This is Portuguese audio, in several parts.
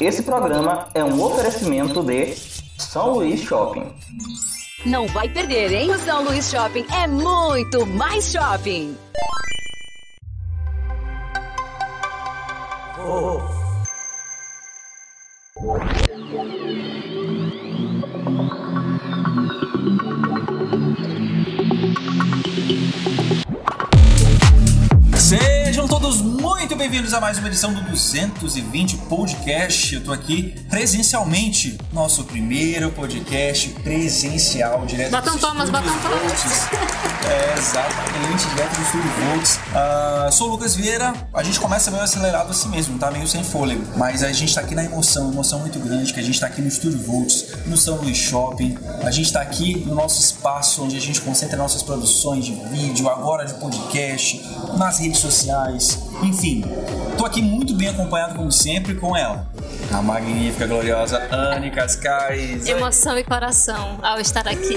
Esse programa é um oferecimento de São Luís Shopping. Não vai perder, hein? O São Luís Shopping é muito mais shopping. Oh. Bem-vindos a mais uma edição do 220 Podcast. Eu tô aqui presencialmente, nosso primeiro podcast presencial, direto Batam dos palmas, batam palmas. É, exatamente, direto do Estúdio Volts. Uh, sou o Lucas Vieira, a gente começa meio acelerado assim mesmo, tá meio sem fôlego, mas a gente tá aqui na emoção, emoção muito grande, que a gente tá aqui no Estúdio Volts, no São Luís Shopping, a gente tá aqui no nosso espaço onde a gente concentra nossas produções de vídeo, agora de podcast, nas redes sociais, enfim. Tô aqui muito bem acompanhado, como sempre, com ela. A magnífica, gloriosa Anne Cascais. Emoção e coração ao estar aqui.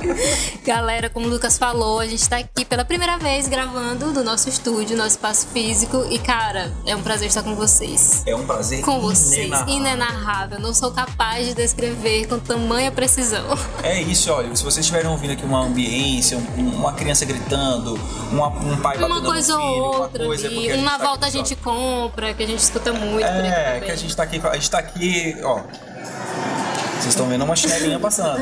Galera, como o Lucas falou, a gente tá aqui pela primeira vez gravando do nosso estúdio, nosso espaço físico. E, cara, é um prazer estar com vocês. É um prazer Com vocês. inenarrável. Inenarrável. Não sou capaz de descrever com tamanha precisão. É isso, olha, se vocês estiverem ouvindo aqui uma ambiência, um- uma criança gritando, uma- um pai batendo Uma no coisa filho, ou uma outra. coisa, é ali. Porque a gente Uma tá volta a aqui gente só. compra, que a gente escuta muito É, que a gente tá aqui, a gente tá aqui, ó. Vocês estão vendo uma chinelinha passando.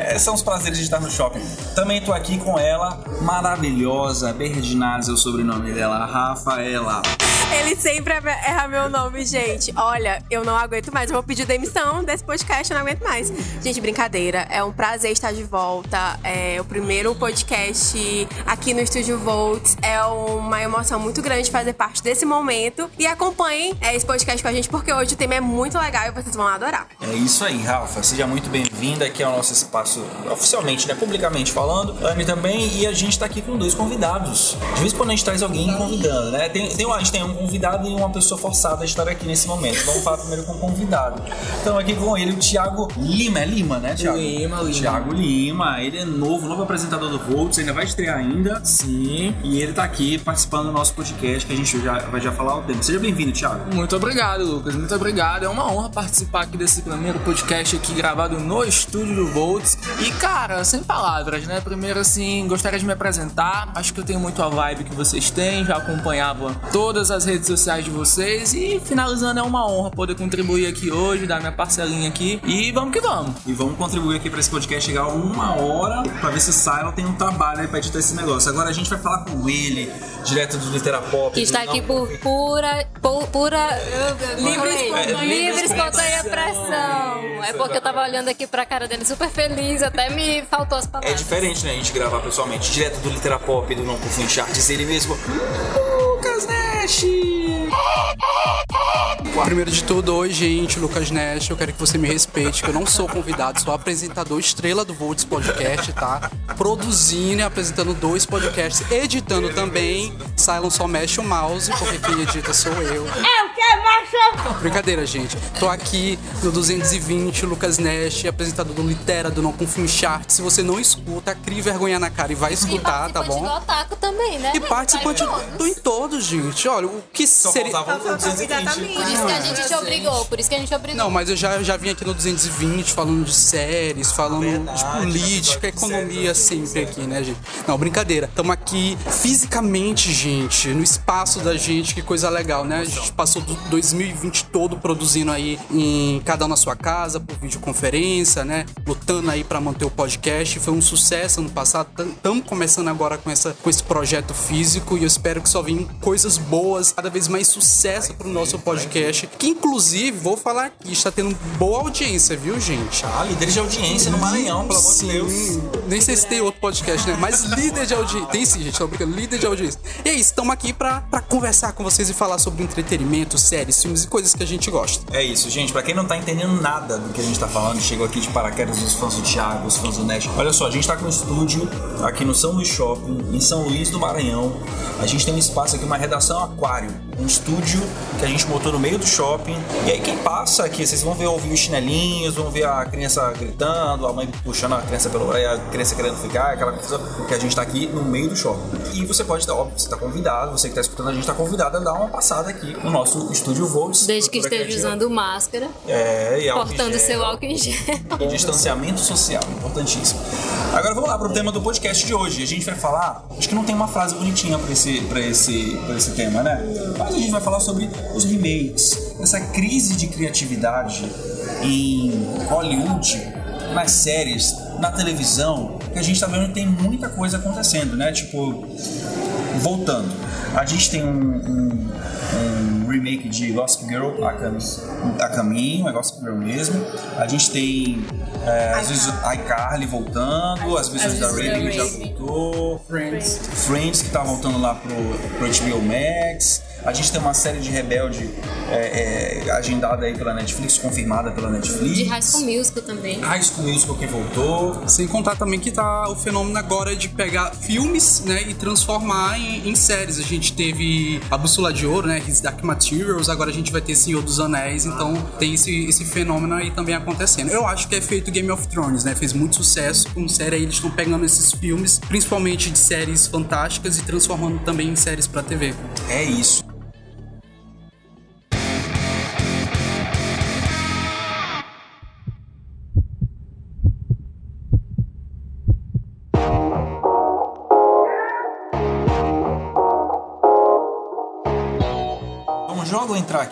É, são os prazeres de estar no shopping. Também tô aqui com ela, maravilhosa, Berdinaz é o sobrenome dela, Rafaela. Ele sempre erra meu nome, gente. Olha, eu não aguento mais. Eu vou pedir demissão desse podcast, eu não aguento mais. Gente, brincadeira. É um prazer estar de volta. É o primeiro podcast aqui no Estúdio Volts. É uma emoção muito grande fazer parte desse momento. E acompanhem é, esse podcast com a gente, porque hoje o tema é muito legal e vocês vão adorar. É isso aí, Rafa. Seja muito bem-vinda aqui ao nosso espaço, oficialmente, né? Publicamente falando. Anne também. E a gente tá aqui com dois convidados. De vez em quando a gente traz alguém convidando, né? Tem, tem, a gente tem um convidado e uma pessoa forçada a estar aqui nesse momento. Vamos falar primeiro com o convidado. Então, aqui com ele, o Thiago Lima. É Lima, né, Thiago? Lima, Lima. Thiago Lima. Ele é novo, novo apresentador do Volts. Ainda vai estrear ainda. Sim. E ele tá aqui participando do nosso podcast, que a gente já, vai já falar o tempo. Seja bem-vindo, Thiago. Muito obrigado, Lucas. Muito obrigado. É uma honra participar aqui desse primeiro podcast aqui gravado no estúdio do Volts. E, cara, sem palavras, né? Primeiro, assim, gostaria de me apresentar. Acho que eu tenho muito a vibe que vocês têm. Já acompanhava todas as redes sociais de vocês. E, finalizando, é uma honra poder contribuir aqui hoje, dar minha parcelinha aqui. E vamos que vamos. E vamos contribuir aqui para esse podcast chegar uma hora para ver se o Silo tem um trabalho aí para editar esse negócio. Agora a gente vai falar com ele, direto do Literapop. Que está aqui por pura. pu- pura Livre espontânea livre pressão. espontânea pressão. É porque eu tava olhando aqui pra cara dele super feliz, até me faltou as É palavras. diferente, né? A gente gravar pessoalmente, direto do Literapop, do Não Confio em Charts, ele mesmo. Lucas Nash! Primeiro de tudo, oi gente, Lucas Nash, eu quero que você me respeite, que eu não sou convidado, sou apresentador estrela do Volts Podcast, tá? Produzindo e apresentando dois podcasts, editando também. Silon só mexe o mouse, porque quem edita sou eu. Brincadeira, gente. Tô aqui no 220, Lucas Nash, apresentador do Litera, do Não Confio Chart. Se você não escuta, crie vergonha na cara e vai E escutar, tá participante bom? do Otaku também, né? E participante do em todos, gente. Olha, o que Só seria. o 220. Exatamente. Por isso que a gente te obrigou, por isso que a gente obrigou. Não, mas eu já, já vim aqui no 220 falando de séries, falando Verdade, de política, economia séries, sempre aqui, né, gente? Não, brincadeira. Estamos aqui fisicamente, gente, no espaço da gente, que coisa legal, né? A gente passou do 2020 todo produzindo aí em cada um na sua casa, por videoconferência, né? Lutando aí pra manter o podcast. Foi um sucesso ano passado. Estamos começando agora com, essa, com esse projeto físico e eu espero que só venham coisas boas, cada vez mais sucesso pro nosso podcast. Que inclusive, vou falar aqui, está tendo boa audiência, viu, gente? Ah, líder de audiência no Maranhão, pelo amor de Deus. Nem sei se tem outro podcast, né? Mas líder de audiência. Tem sim, gente, tô brincando. Líder de audiência. E é isso, estamos aqui pra, pra conversar com vocês e falar sobre entretenimento, séries, filmes e coisas que a gente gosta. É isso, gente. Pra quem não tá entendendo nada do que a gente tá falando, chegou aqui de paraquedas os fãs do Thiago, os fãs do Nash. Olha só, a gente tá com um estúdio aqui no São Luís Shopping, em São Luís do Maranhão. A gente tem um espaço aqui, uma redação aquário. Um estúdio que a gente montou no meio do shopping. E aí quem passa aqui, vocês vão ver ouvir os chinelinhos, vão ver a criança gritando, a mãe puxando a criança pelo braço, a criança querendo ficar, aquela coisa que a gente tá aqui no meio do shopping. E você pode, óbvio, você tá convidado, você que tá escutando a gente tá convidado a dar uma passada aqui no nosso estúdio Volts. Desde que esteja criativa. usando máscara, É, e portando seu álcool em gel. E distanciamento social, importantíssimo. Agora vamos lá pro tema do podcast de hoje. A gente vai falar, acho que não tem uma frase bonitinha pra esse, pra esse, pra esse tema, né? Mas a gente vai falar sobre os remakes, essa crise de criatividade em Hollywood, nas séries, na televisão, que a gente tá vendo que tem muita coisa acontecendo, né? Tipo, voltando, a gente tem um, um- um remake de Gossip Girl a, cam- a caminho, é Gossip Girl mesmo. A gente tem é, às vezes iCarly voltando, às vezes da Raven já voltou, Friends. Friends que tá voltando lá pro, pro HBO Max. A gente tem uma série de Rebelde é, é, agendada aí pela Netflix, confirmada pela Netflix. De High School Musical também. High School Musical que voltou. Sem contar também que tá o fenômeno agora de pegar filmes, né, e transformar em, em séries. A gente teve a Bússola de Ouro, né, His Dark Materials, agora a gente vai ter Senhor dos Anéis, então tem esse, esse fenômeno aí também acontecendo. Eu acho que é feito Game of Thrones, né, fez muito sucesso com série aí, eles estão pegando esses filmes, principalmente de séries fantásticas e transformando também em séries pra TV. É isso.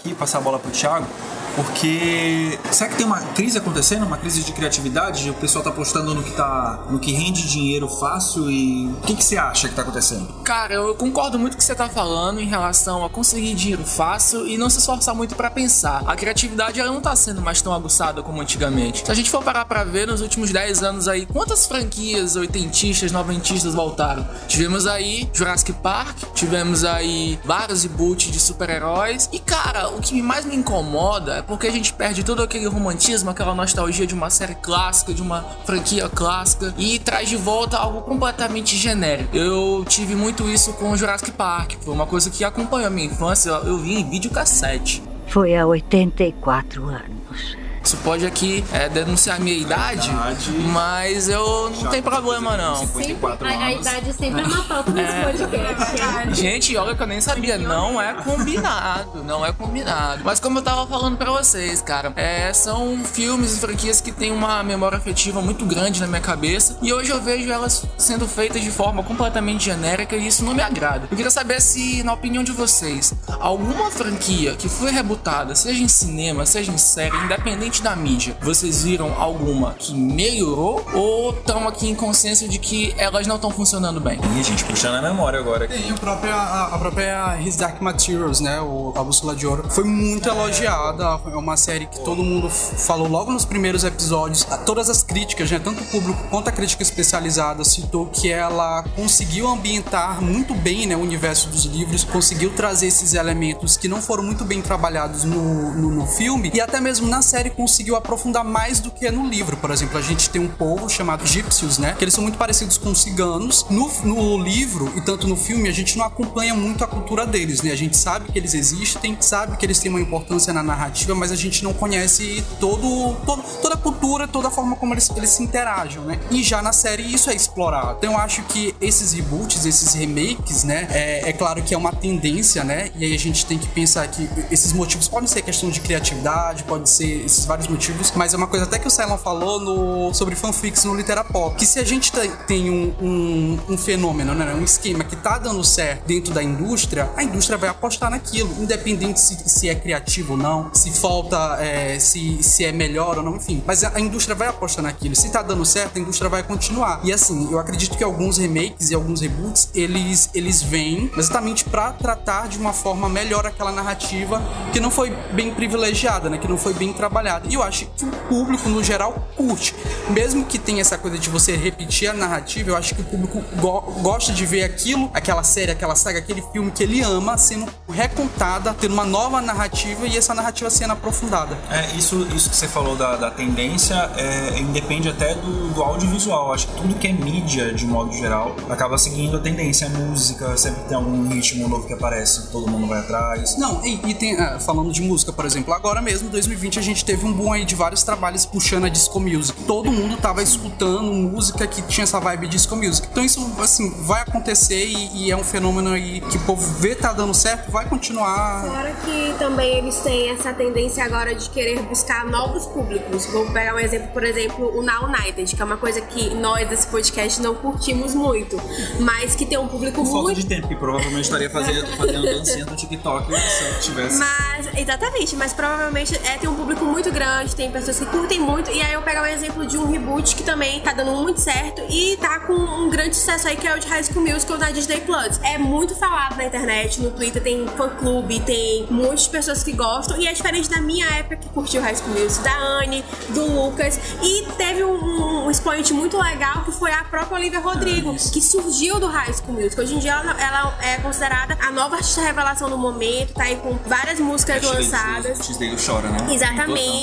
Aqui passar a bola pro Thiago, porque será que tem uma crise acontecendo, uma crise de criatividade? O pessoal tá apostando no que tá, no que rende dinheiro fácil e o que que você acha que tá acontecendo? Cara, eu concordo muito com o que você tá falando em relação a conseguir dinheiro fácil e não se esforçar muito pra pensar. A criatividade ela não tá sendo mais tão aguçada como antigamente. Se a gente for parar pra ver nos últimos 10 anos aí, quantas franquias oitentistas, noventistas voltaram? Tivemos aí Jurassic Park, tivemos aí vários reboots de super-heróis e cara, o que mais me incomoda porque a gente perde todo aquele romantismo, aquela nostalgia de uma série clássica, de uma franquia clássica e traz de volta algo completamente genérico. Eu tive muito isso com Jurassic Park, foi uma coisa que acompanhou a minha infância, eu vi em videocassete. Foi há 84 anos. Isso pode aqui é, denunciar a minha idade, Idade. mas eu não tem problema não. 54 A, a idade sempre é uma pauta nesse podcast. Gente, olha que eu nem sabia, não é combinado, não é combinado. Mas como eu tava falando pra vocês, cara, é, são filmes e franquias que têm uma memória afetiva muito grande na minha cabeça e hoje eu vejo elas sendo feitas de forma completamente genérica e isso não me agrada. Eu queria saber se, na opinião de vocês, alguma franquia que foi rebutada, seja em cinema, seja em série, independente da mídia, vocês viram alguma que melhorou ou estão aqui em consciência de que elas não estão funcionando bem? E a gente puxando a memória agora aqui. Tem a própria, a, a própria His Dark Materials, né? O, a Bússola de Ouro. Foi muito elogiada. É uma série que todo mundo falou logo nos primeiros episódios. Todas as críticas, né? Tanto o público quanto a crítica especializada citou que ela conseguiu ambientar muito bem né, o universo dos livros, conseguiu trazer esses elementos que não foram muito bem trabalhados no, no, no filme e até mesmo na série conseguiu aprofundar mais do que no livro. Por exemplo, a gente tem um povo chamado Gypsies, né? Que eles são muito parecidos com ciganos. No, no livro e tanto no filme, a gente não acompanha muito a cultura deles, né? A gente sabe que eles existem, sabe que eles têm uma importância na narrativa, mas a gente não conhece todo, todo- toda a cultura, toda a forma como eles, eles se interagem, né? E já na série isso é explorado. Então eu acho que esses reboots, esses remakes, né? É, é claro que é uma tendência, né? E aí a gente tem que pensar que esses motivos podem ser questão de criatividade, pode ser esses vários motivos, mas é uma coisa até que o Cylon falou no, sobre fanfics no Literapop, que se a gente tem- um, um, um fenômeno, né? Um esquema que tá dando certo dentro da indústria, a indústria vai apostar naquilo, independente se, se é criativo ou não, se falta, é, se, se é melhor ou não, enfim. Mas a, a indústria vai apostar naquilo. Se tá dando certo, a indústria vai continuar. E assim, eu acredito que alguns remakes e alguns reboots, eles, eles vêm exatamente pra tratar de uma forma melhor aquela narrativa que não foi bem privilegiada, né? Que não foi bem trabalhada. E eu acho que o público, no geral, curte. Mesmo que tenha essa coisa de você repetir a narrativa, eu acho que o público go- gosta de ver aquilo, aquela série, aquela saga, aquele filme que ele ama sendo recontada, tendo uma nova narrativa e essa narrativa sendo aprofundada. É, isso, isso que você falou da, da tendência é, independe até do, do audiovisual. Acho que tudo que é mídia, de modo geral, acaba seguindo a tendência. A música, sempre tem algum ritmo novo que aparece, todo mundo vai atrás. Não, e, e tem, ah, falando de música, por exemplo, agora mesmo, 2020, a gente teve um um boom aí de vários trabalhos puxando a disco music. Todo mundo tava escutando música que tinha essa vibe disco music. Então isso, assim, vai acontecer e, e é um fenômeno aí que o povo vê tá dando certo, vai continuar. Fora que também eles têm essa tendência agora de querer buscar novos públicos. Vou pegar um exemplo, por exemplo, o Now United, que é uma coisa que nós desse podcast não curtimos muito, mas que tem um público Por falta muito de tempo, que provavelmente estaria fazendo, fazendo dancinha no TikTok se eu tivesse. Mas, exatamente, mas provavelmente é, tem um público muito grande, tem pessoas que curtem muito. E aí eu pego um exemplo de um reboot que também tá dando muito certo e tá com um grande sucesso aí, que é o de High School Musical da Disney Plus. É muito falado na internet, no Twitter tem fã-clube, tem muitas pessoas que gostam. E é diferente da minha época que curtiu High School Musical, da Anne, do Lucas. E teve um, um expoente muito legal que foi a própria Olivia Rodrigo, que surgiu do High School Musical. Hoje em dia ela, ela é considerada a nova artista revelação do momento, tá aí com várias músicas lançadas. X-Day chora, né? Exatamente,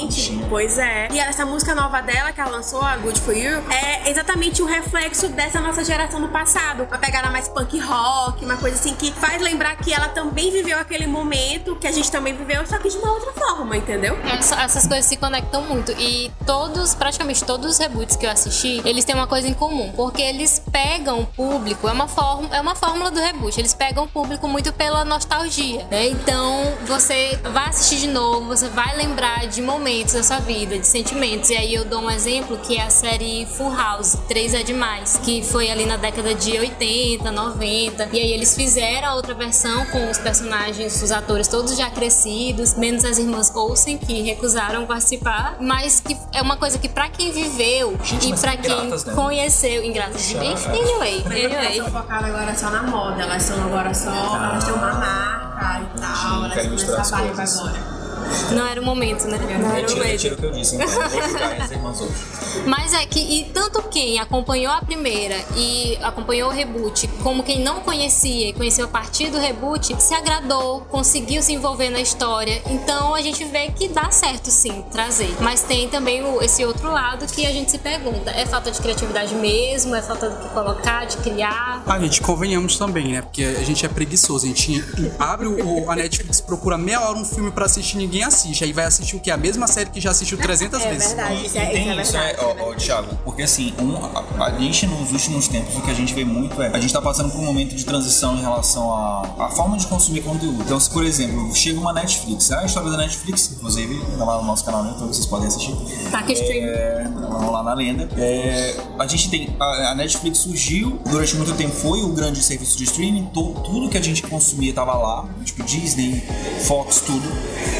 pois é. E essa música nova dela que ela lançou, a Good For You, é exatamente um reflexo dessa nossa geração do passado. Uma pegada mais punk rock, uma coisa assim que faz lembrar que ela também viveu aquele momento que a gente também viveu, só que de uma outra forma, entendeu? Essa- essas coisas se conectam muito. E todos, praticamente todos os reboots que eu assisti, eles têm uma coisa em comum. Porque eles pegam o público, é uma, é uma fórmula do reboot. Eles pegam o público muito pela nostalgia. né? Então você vai assistir de novo, você vai lembrar de momentos da sua vida, de sentimentos. E aí eu dou um exemplo que é a série Full House, 3 é demais, que foi ali na década de 80, 90. E aí eles fizeram a outra versão com os personagens, os atores todos já crescidos, menos as irmãs Olsen, que recusaram participar. Mas que é uma coisa que pra quem viveu Gente, e são quem ingratas, né? conheceu, ingratas de bem. Anyway, anyway. Elas são focadas agora só na moda, elas são agora só. Elas têm uma marca e tal, elas querem misturar as começam a agora. Não era o momento, né? Retira, retira o que eu disse, então. Vou julgar as irmãs hoje. Mas é que e tanto quem acompanhou a primeira e acompanhou o reboot, como quem não conhecia e conheceu a partir do reboot, se agradou, conseguiu se envolver na história. Então a gente vê que dá certo sim trazer. Mas tem também o- esse outro lado que a gente se pergunta: é falta de criatividade mesmo? É falta do que colocar, de criar? A gente convenhamos também, né? Porque a gente é preguiçoso. A gente abre o, a Netflix, procura meia hora um filme pra assistir ninguém assiste. Aí vai assistir o quê? A mesma série que já assistiu 300 É vezes. verdade, isso é, tem isso isso, é é, ó, ó, Thiago, porque assim, um, a, a gente nos últimos tempos, o que a gente vê muito é, a gente tá passando por um momento de transição em relação à, à forma de consumir conteúdo. Então, se por exemplo, chega uma Netflix, a história da Netflix, inclusive, tá lá no nosso canal no YouTube, vocês podem assistir. Tá que stream. É, vamos lá na lenda. É, a gente tem. A, a Netflix surgiu, durante muito tempo foi o grande serviço de streaming, to- tudo que a gente consumia tava lá, tipo Disney, Fox, tudo.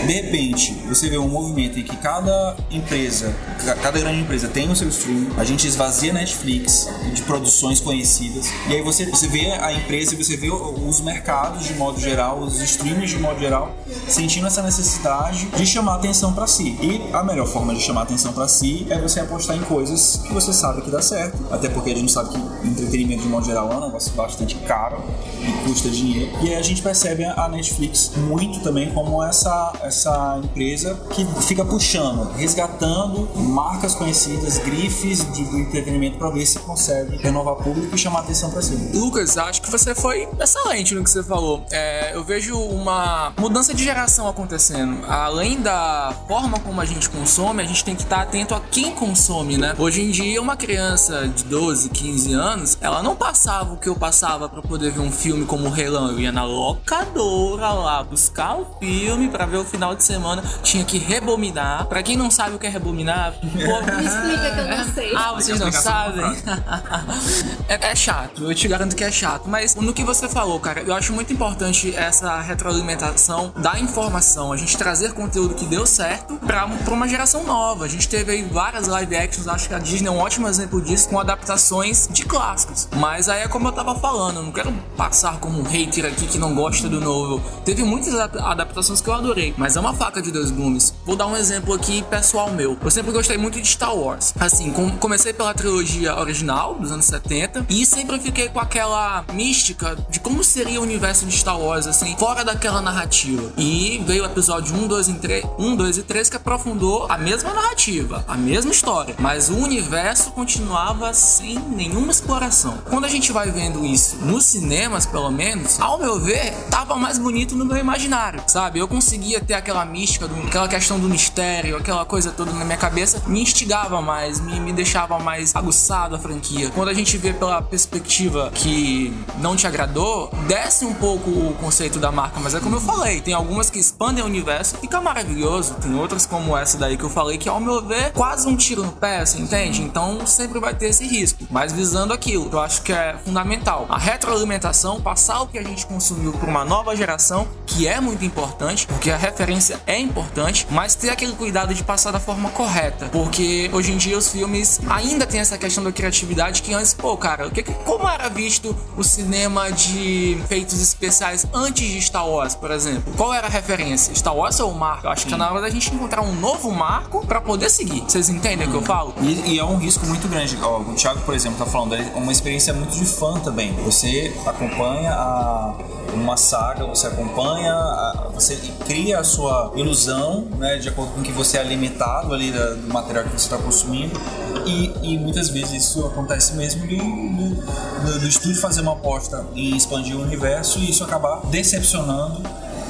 De repente, você vê um movimento em que cada empresa, ca- cada grande empresa tem o seu streaming, a gente esvazia Netflix de produções conhecidas, e aí você, você vê a empresa e você vê os mercados de modo geral, os streamers de modo geral, sentindo essa necessidade de chamar atenção para si. E a melhor forma de chamar atenção para si é você apostar em coisas que você sabe que dá certo. Até porque a gente sabe que entretenimento de modo geral é um negócio bastante caro e custa dinheiro. E aí a gente percebe a Netflix muito também como essa, essa empresa que fica puxando, resgatando marcas conhecidas, grifes de, do entretenimento para ver se consegue renovar público e chamar atenção para si. Lucas, acho que você foi excelente no que você falou. É, eu vejo uma mudança de geração acontecendo. Além da forma como a gente consome, a gente tem que estar atento a quem consome, né? Hoje em dia, uma criança de 12, 15 anos, ela não passava o que eu passava pra poder ver um filme como o Rei Leão. Eu ia na locadora lá buscar o filme pra ver o final semana, tinha que rebobinar. Pra quem não sabe o que é rebobinar, pô, Me explica que eu não sei. ah, vocês não sabem? é, é chato, eu te garanto que é chato. Mas no que você falou, cara, eu acho muito importante essa retroalimentação da informação. A gente trazer conteúdo que deu certo pra, pra uma geração nova. A gente teve aí várias live actions, acho que a Disney é um ótimo exemplo disso, com adaptações de clássicos. Mas aí é como eu tava falando, eu não quero passar como um hater aqui que não gosta do novo. Teve muitas adap- adaptações que eu adorei, mas é uma faca de dois gumes. Vou dar um exemplo aqui pessoal meu. Eu sempre gostei muito de Star Wars. Assim, com- comecei pela trilogia original dos anos 70 e sempre fiquei com aquela mística de como seria o universo de Star Wars, assim, fora daquela narrativa. E veio o episódio 1, 2 e 3, 1, 2 e 3 que aprofundou a mesma narrativa, a mesma história, mas o universo continuava sem nenhuma exploração. Quando a gente vai vendo isso nos cinemas, pelo menos, ao meu ver, tava mais bonito no meu imaginário, sabe? Eu conseguia ter aquela aquela mística, do, aquela questão do mistério, aquela coisa toda na minha cabeça, me instigava mais, me, me deixava mais aguçado a franquia. Quando a gente vê pela perspectiva que não te agradou, desce um pouco o conceito da marca, mas é como eu falei, tem algumas que expandem o universo, fica maravilhoso, tem outras como essa daí que eu falei, que ao meu ver, quase um tiro no pé, você entende? Então sempre vai ter esse risco, mas visando aquilo, eu acho que é fundamental. A retroalimentação, passar o que a gente consumiu para uma nova geração, que é muito importante, porque a referência é importante, mas ter aquele cuidado de passar da forma correta, porque hoje em dia os filmes ainda tem essa questão da criatividade que antes, pô, cara, o que, como era visto o cinema de efeitos especiais antes de Star Wars, por exemplo? Qual era a referência? Star Wars ou o marco? Eu acho que tá na hora da gente encontrar um novo marco para poder seguir. Vocês entendem o que eu falo? E, e é um risco muito grande. Ó, o Thiago, por exemplo, tá falando, é uma experiência muito de fã também. Você acompanha a, uma saga, você acompanha, a, você cria a sua ilusão, né, de acordo com que você é alimentado ali da, do material que você está consumindo. E, e, muitas vezes isso acontece mesmo do, do, do, do estúdio fazer uma aposta em expandir o universo e isso acabar decepcionando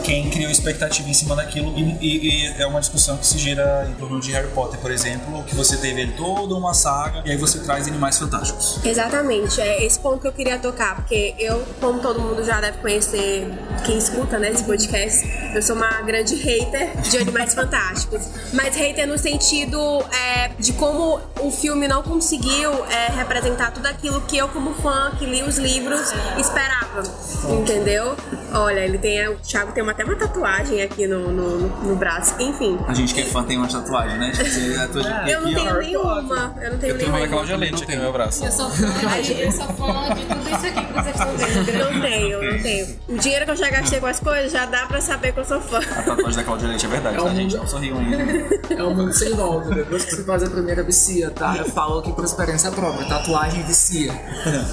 quem criou expectativa em cima daquilo e, e, e, é uma discussão que se gira em torno de Harry Potter, por exemplo, que você teve toda uma saga e aí você traz animais fantásticos. Exatamente, é esse ponto que eu queria tocar, porque eu, como todo mundo já deve conhecer, quem escuta né, esse podcast, eu sou uma grande hater de animais fantásticos, mas hater no sentido é, de como o filme não conseguiu é, representar tudo aquilo que eu, como fã, que li os livros, esperava, entendeu? Olha, ele tem, o Thiago tem uma até uma tatuagem aqui no, no, no, braço. Enfim. A gente que é fã tem uma tatuagem, né? Tipo, você é, eu não tenho nenhuma. Eu não tenho eu tenho uma Cláudia Leite aqui no meu braço. Eu sou fã, eu sou fã de tudo isso aqui que vocês estão vendo. Não tenho, não tenho. O dinheiro que eu já gastei com as coisas já dá pra saber que eu sou fã. A tatuagem da Cláudia Leite é verdade, é tá, um gente? Não sorriam ainda. É um mundo sem volta. Depois que você faz a primeira vicia, tá? Eu falo aqui por experiência própria. Tatuagem vicia.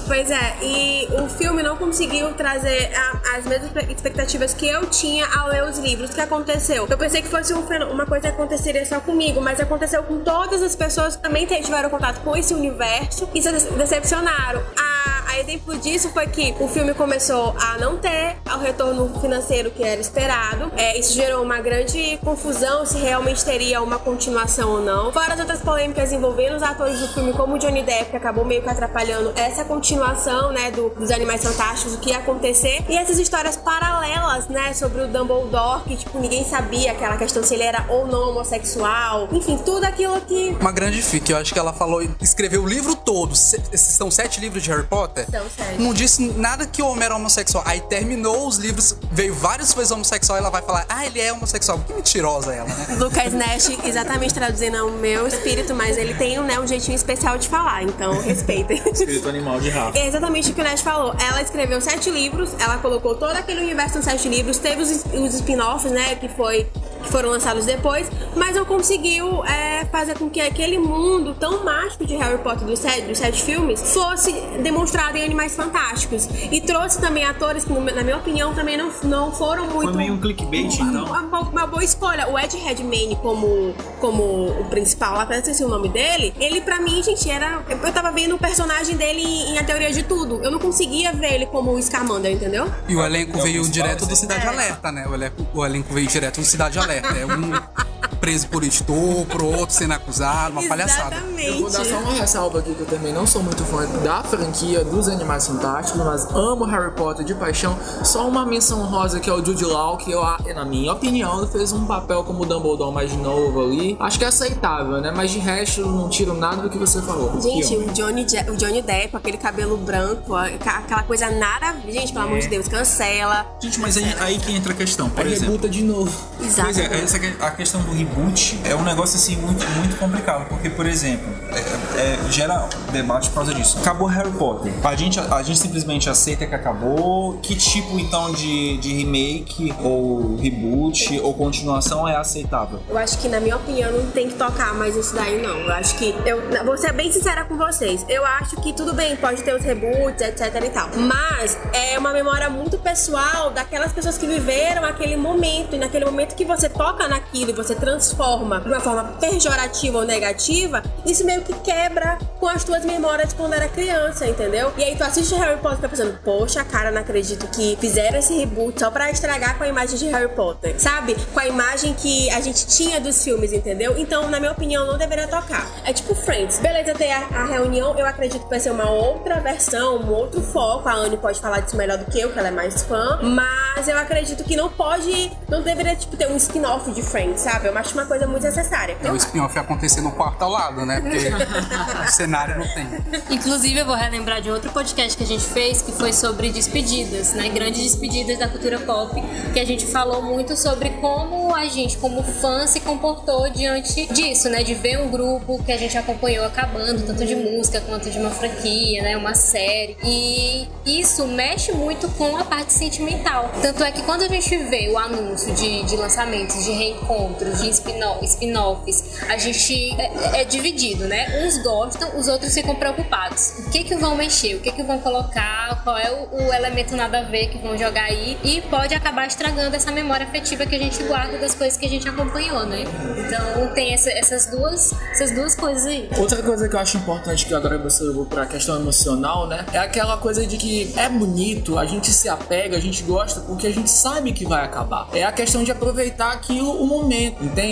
Pois é, e o filme não conseguiu trazer a, as mesmas expectativas que eu tinha ao ler os livros. O que aconteceu? Eu pensei que fosse um uma coisa que aconteceria só comigo, mas aconteceu com todas as pessoas que também tiveram contato com esse universo e se decepcionaram. A, a exemplo disso foi que o filme começou a não ter o retorno financeiro que era esperado. É, isso gerou uma grande confusão se realmente teria uma continuação ou não. Fora as outras polêmicas envolvendo os atores do filme, como o Johnny Depp, que acabou meio que atrapalhando essa continuação, né, do, dos Animais Fantásticos, o que ia acontecer. E essas histórias paralelas, né, sobre o Dumbledore que, tipo, ninguém sabia aquela questão se ele era ou não homossexual. Enfim, tudo aquilo que. Uma grande fic, eu acho que ela falou, escreveu o livro todo. Esses são sete livros de Harry Potter? Sete. Não disse nada que o homem era homossexual. Aí terminou os livros, veio várias coisas homossexual e ela vai falar, ah, ele é homossexual. Que mentirosa ela, né? Lucas Nash, exatamente traduzindo o meu espírito, mas ele tem né, um jeitinho especial de falar, então respeitem. Espírito animal de Rafa. É exatamente o que o Nash falou. Ela escreveu sete livros, ela colocou todo aquele universo em sete livros, teve os, os spin spin-offs, né, que foi que foram lançados depois, mas não conseguiu é, fazer com que aquele mundo tão mágico de Harry Potter dos sete, dos sete filmes fosse demonstrado em Animais Fantásticos. E trouxe também atores que, na minha opinião, também não, não foram muito. Foi meio um clickbait, então. Uma, uma, boa escolha. O Ed Redmayne como, como o principal, até esqueci o nome dele, ele pra mim, gente, era. Eu tava vendo o personagem dele em, em A Teoria de Tudo. Eu não conseguia ver ele como o Scamander, entendeu? E o elenco é veio direto do Cidade é. Alerta, né? O elenco, o elenco veio direto do Cidade Alerta. É um preso por estupro, outro sendo acusado, uma palhaçada. Eu vou dar só uma ressalva aqui que eu também não sou muito fã da franquia dos Animais Fantásticos, mas amo Harry Potter de paixão. Só uma menção rosa que é o Jude Law, que eu, na minha opinião, fez um papel como Dumbledore mais novo ali. Acho que é aceitável, né? Mas de resto, não tiro nada do que você falou. Gente, o Johnny, o Johnny Depp, aquele cabelo branco, aquela coisa nada. Gente, pelo é. amor de Deus, cancela. Gente, mas aí, aí que entra a questão, por aí exemplo. rebuta de novo. Exato. Pois é, essa, a questão do reboot é um negócio assim muito, muito complicado, porque, por exemplo, é, é, gera debate por causa disso. Acabou Harry Potter. A gente, a gente simplesmente aceita que acabou. Que tipo então de, de remake ou reboot ou continuação é aceitável? Eu acho que, na minha opinião, não tem que tocar mais isso daí, não. Eu acho que. Eu vou ser bem sincera com vocês. Eu acho que tudo bem, pode ter os reboots, etc e tal. Mas é uma memória muito pessoal daquelas pessoas que viveram aquele momento. E naquele momento que você toca naquilo e você transforma transforma de uma forma pejorativa ou negativa, isso meio que quebra com as tuas memórias quando era criança, entendeu? E aí tu assiste Harry Potter e fica pensando, poxa, cara, não acredito que fizeram esse reboot só pra estragar com a imagem de Harry Potter, sabe? Com a imagem que a gente tinha dos filmes, entendeu? Então, na minha opinião, não deveria tocar. É tipo Friends. Beleza, ter a, a reunião, eu acredito que vai ser uma outra versão, um outro foco. A Anne pode falar disso melhor do que eu, que ela é mais fã. Mas eu acredito que não pode, não deveria, tipo, ter um spin-off de Friends, sabe? Eu acho uma coisa muito necessária. É o spin-off acontecer no quarto ao lado, né? Porque o cenário não tem. Inclusive, eu vou relembrar de outro podcast que a gente fez, que foi sobre despedidas, né? Grandes despedidas da cultura pop, que a gente falou muito sobre como a gente, como fã, se comportou diante disso, né? De ver um grupo que a gente acompanhou acabando, tanto de música quanto de uma franquia, né? Uma série. E isso mexe muito com a parte sentimental. Tanto é que quando a gente vê o anúncio de, de lançamentos, de reencontros, de spin-offs, a gente é, é dividido, né? Uns gostam, os outros ficam preocupados. O que que vão mexer? O que que vão colocar? Qual é o, o elemento nada a ver que vão jogar aí? E pode acabar estragando essa memória afetiva que a gente guarda das coisas que a gente acompanhou, né? Então tem essa- essas duas essas duas coisas aí. Outra coisa que eu acho importante que agora você levou pra questão emocional, né? É aquela coisa de que é bonito, a gente se apega, a gente gosta porque a gente sabe que vai acabar. É a questão de aproveitar aquilo o momento, entende?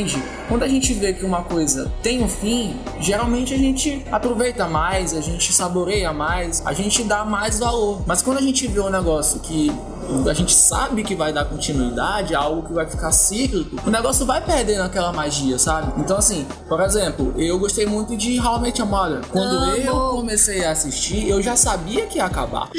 Quando a gente vê que uma coisa tem um fim, geralmente a gente aproveita mais, a gente saboreia mais, a gente dá mais valor. Mas quando a gente vê um negócio que a gente sabe que vai dar continuidade, algo que vai ficar cíclico, o negócio vai perdendo aquela magia, sabe? Então, assim, por exemplo, eu gostei muito de How I Met Your Mother. Quando Amo. eu comecei a assistir, eu já sabia que ia acabar.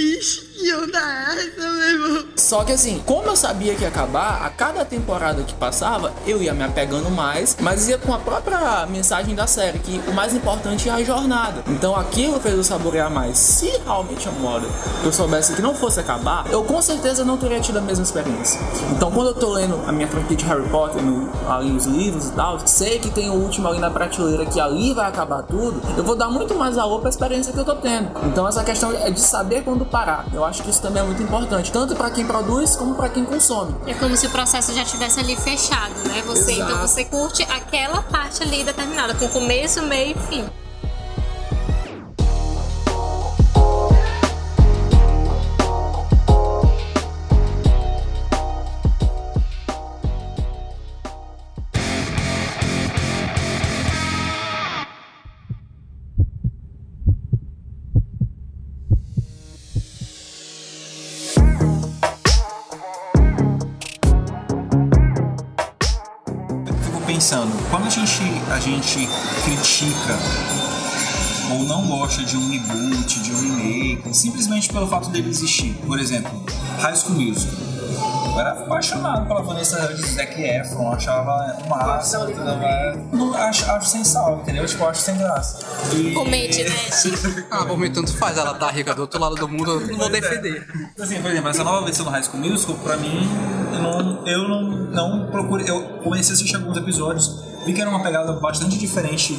Só que assim, como eu sabia que ia acabar, a cada temporada que passava, eu ia me apegando mais, mas ia com a própria mensagem da série, que o mais importante é a jornada. Então aquilo fez eu saborear mais. Se realmente a moda eu soubesse que não fosse acabar, eu com certeza não teria tido a mesma experiência. Então quando eu tô lendo a minha franquia de Harry Potter, no- ali os livros e tal, sei que tem o último ali na prateleira que ali vai acabar tudo, eu vou dar muito mais valor pra experiência que eu tô tendo. Então essa questão é de saber quando parar. Eu acho que isso também é muito importante, tanto pra quem produz como pra quem consome. É como se o processo já tivesse ali fechado, né? Você, Exato. então você curte aquela parte ali determinada, com começo, meio e fim. Gente, critica ou não gosta de um reboot, de um remake, simplesmente pelo fato dele existir. Por exemplo, High School Musical. Eu era apaixonado pela Vanessa Hudgens, Zac Efron, achava massa, entendeu? não, acho, acho sem sal, entendeu? Tipo, acho sem graça. E- Comente, né, Chico? Ah, bom, mas tanto faz. Ela tá rica do outro lado do mundo, eu não vou defender. Assim, por exemplo, essa nova versão do High School Musical, pra mim, eu não, eu não, não procurei. Eu comecei a assistir alguns episódios, vi que era uma pegada bastante diferente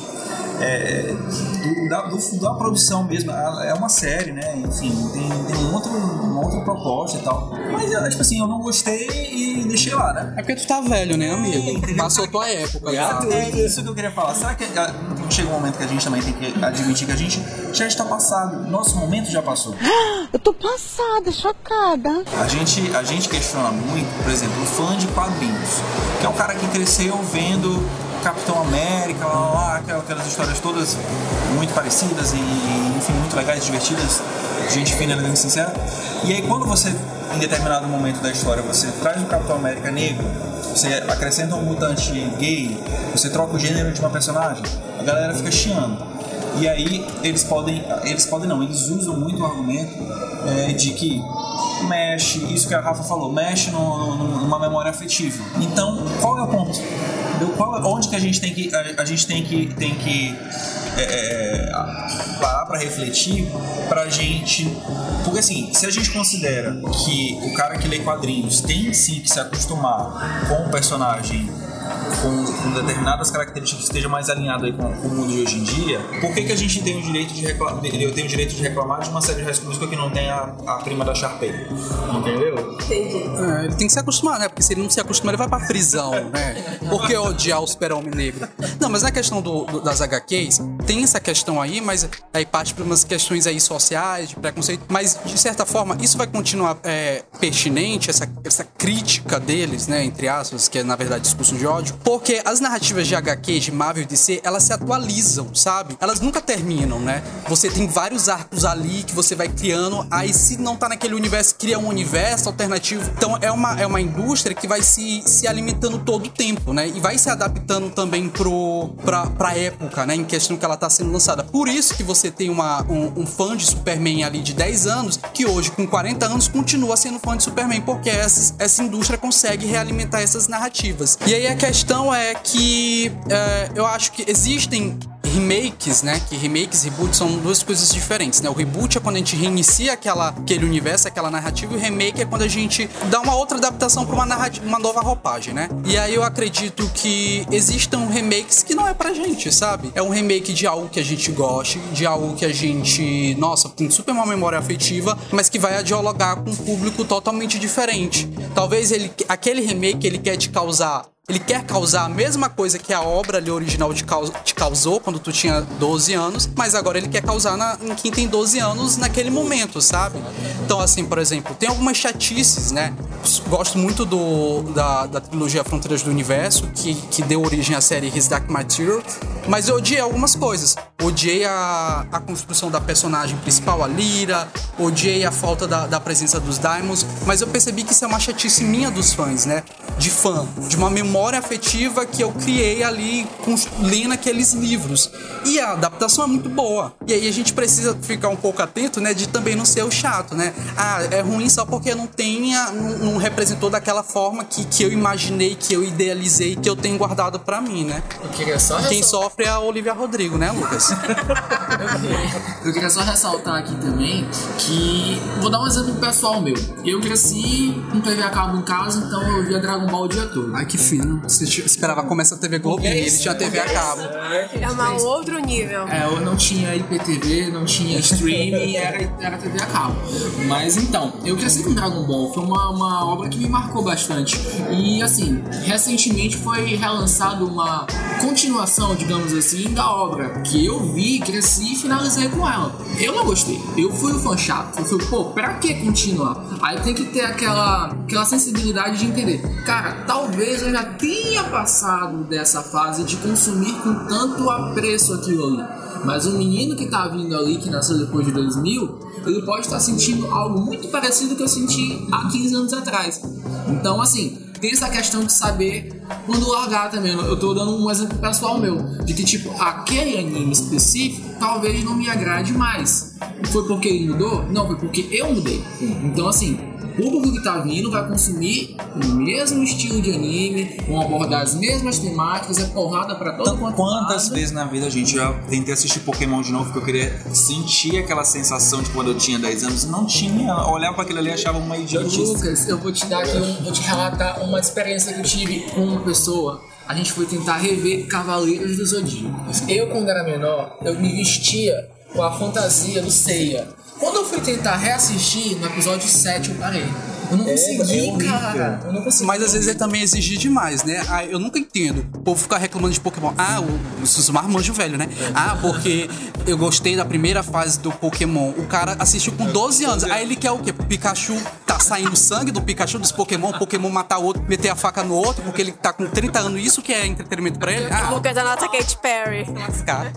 é, do- da, do- da produção mesmo. É uma série, né? Enfim, tem, tem um outro, uma outra proposta e tal. Mas, é, tipo assim, eu não gostei e deixei lá, né? É porque tu tá velho, né, amigo? Passou tua época. já. É isso que eu queria falar. Será que ah, chega um momento que a gente também tem que admitir que a gente já está passado? Nosso momento já passou. Eu tô passada, chocada. A gente, a gente questiona muito, por exemplo, o fã de quadrinhos, que é o cara que cresceu vendo Capitão América, lá, lá, aquelas, histórias todas muito parecidas e, enfim, muito legais, divertidas, gente fina, elegante e sincera. E aí, quando você, em determinado momento da história, você traz um Capitão América negro, você acrescenta um mutante gay, você troca o gênero de uma personagem, a galera fica chiando. E aí eles podem, eles podem não, eles usam muito o argumento é, de que mexe, isso que a Rafa falou, mexe no- no- numa memória afetiva. Então, qual é o ponto? Qual, onde que a gente tem que, a, a gente tem que, tem que é, é, parar para refletir pra gente. Porque assim, se a gente considera que o cara que lê quadrinhos tem sim que se acostumar com o personagem com, com determinadas características que esteja mais alinhado aí com, com o mundo de hoje em dia, por que, que a gente tem o direito de reclamar, eu tenho o direito de reclamar de uma série de High School Musical que não tem a, a prima da Sharpay? Entendeu? Entendi. É, ele tem que se acostumar, né? Porque se ele não se acostumar, ele vai pra prisão, né? Por que odiar o super-homem negro? Não, mas na questão do, do- das HQs, tem essa questão aí, mas aí parte para umas questões aí sociais, de preconceito. Mas, de certa forma, isso vai continuar é, pertinente, essa, essa crítica deles, né? Entre aspas, que é, na verdade, discurso de ódio. Porque as narrativas de HQ, de Marvel e DC, elas se atualizam, sabe? Elas nunca terminam, né? Você tem vários arcos ali que você vai criando, aí se não tá naquele universo, cria um universo alternativo. Então é uma, é uma indústria que vai se, se alimentando todo o tempo, né? E vai se adaptando também pro, pra, pra época, né? Em questão que ela tá sendo lançada. Por isso que você tem uma, um, um fã de Superman ali de 10 anos, que hoje, com 40 anos, continua sendo fã de Superman, porque essa, essa indústria consegue realimentar essas narrativas. E aí a questão é que é, eu acho que existem remakes, né? Que remakes e reboots são duas coisas diferentes, né? O reboot é quando a gente reinicia aquela, aquele universo, aquela narrativa, e o remake é quando a gente dá uma outra adaptação para uma narrativa, uma nova roupagem, né? E aí eu acredito que existam remakes que não é pra gente, sabe? É um remake de algo que a gente goste, de algo que a gente, nossa, tem super uma memória afetiva, mas que vai dialogar com um público totalmente diferente. Talvez ele, aquele remake ele quer te causar ele quer causar a mesma coisa que a obra ali original te, caus- te causou quando tu tinha 12 anos, mas agora ele quer causar na, em quem tem 12 anos naquele momento, sabe? Então, assim, por exemplo, tem algumas chatices, né? Gosto muito do, da, da trilogia Fronteiras do Universo, que, que deu origem à série His Dark Material, mas eu odiei algumas coisas. Odiei a, a construção da personagem principal, a Lyra, odiei a falta da, da presença dos Diamonds, mas eu percebi que isso é uma chatice minha dos fãs, né? De fã, de uma memória afetiva que eu criei ali com, lendo aqueles livros. E a adaptação é muito boa. E aí a gente precisa ficar um pouco atento, né? De também não ser o chato, né? Ah, é ruim só porque não tenha, não, não representou daquela forma que, que eu imaginei, que eu idealizei, que eu tenho guardado pra mim, né? Quem sofre é a Olivia Rodrigo, né, Lucas? Eu queria só ressaltar aqui também que. Vou dar um exemplo pessoal meu. Eu cresci com TV a cabo em casa, então eu via Dragon Ball o dia todo. Ai, que fino. Você esperava começar a TV Globo e ele tinha TV a cabo. É um outro nível. É, eu não tinha IPTV, não tinha streaming, era, era TV a cabo. Mas então, eu cresci com Dragon Ball, foi uma, uma obra que me marcou bastante. E assim, recentemente foi relançado uma continuação, digamos assim, da obra que eu vi, cresci e finalizei com ela. Eu não gostei, eu fui o fã chato. Eu fui, pô, pra que continuar? Aí tem que ter aquela, aquela sensibilidade de entender. Cara, talvez eu já tenha passado dessa fase de consumir com tanto apreço aquilo ali. Mas o menino que tá vindo ali, que nasceu depois de 2000, ele pode estar sentindo algo muito parecido que eu senti há 15 anos atrás. Então, assim, tem essa questão de saber quando largar também. Eu tô dando um exemplo pessoal meu, de que, tipo, aquele anime específico talvez não me agrade mais. Foi porque ele mudou? Não, foi porque eu mudei. Então, assim, público que tá vindo vai consumir o mesmo estilo de anime, vão abordar as mesmas temáticas, é porrada pra todo Então, quanto quantas lado. vezes na vida, gente, eu já tentei assistir Pokémon de novo porque eu queria sentir aquela sensação de quando eu tinha 10 anos. Não tinha. Eu olhava para aquilo ali e achava uma idiotice. Lucas, eu vou te dar aqui, um, vou te relatar uma experiência que eu tive com uma pessoa. A gente foi tentar rever Cavaleiros do Zodíaco. Eu, quando era menor, eu me vestia com a fantasia do Seiya. Quando eu fui tentar reassistir, no episódio 7 eu parei. Eu não consegui, cara. Eu não consegui. Mas às vezes é também exigir demais, né? Ah, eu nunca entendo. O povo ficar reclamando de Pokémon. Ah, o, os marmanjos velho, né? Ah, porque eu gostei da primeira fase do Pokémon. O cara assistiu com 12 anos. Aí ele quer o quê? O Pikachu tá saindo sangue do Pikachu, dos Pokémon, o Pokémon matar o outro, meter a faca no outro, porque ele tá com 30 anos. Isso que é entretenimento pra ele? O Ah, Lucas é a nossa Katy Perry. cara.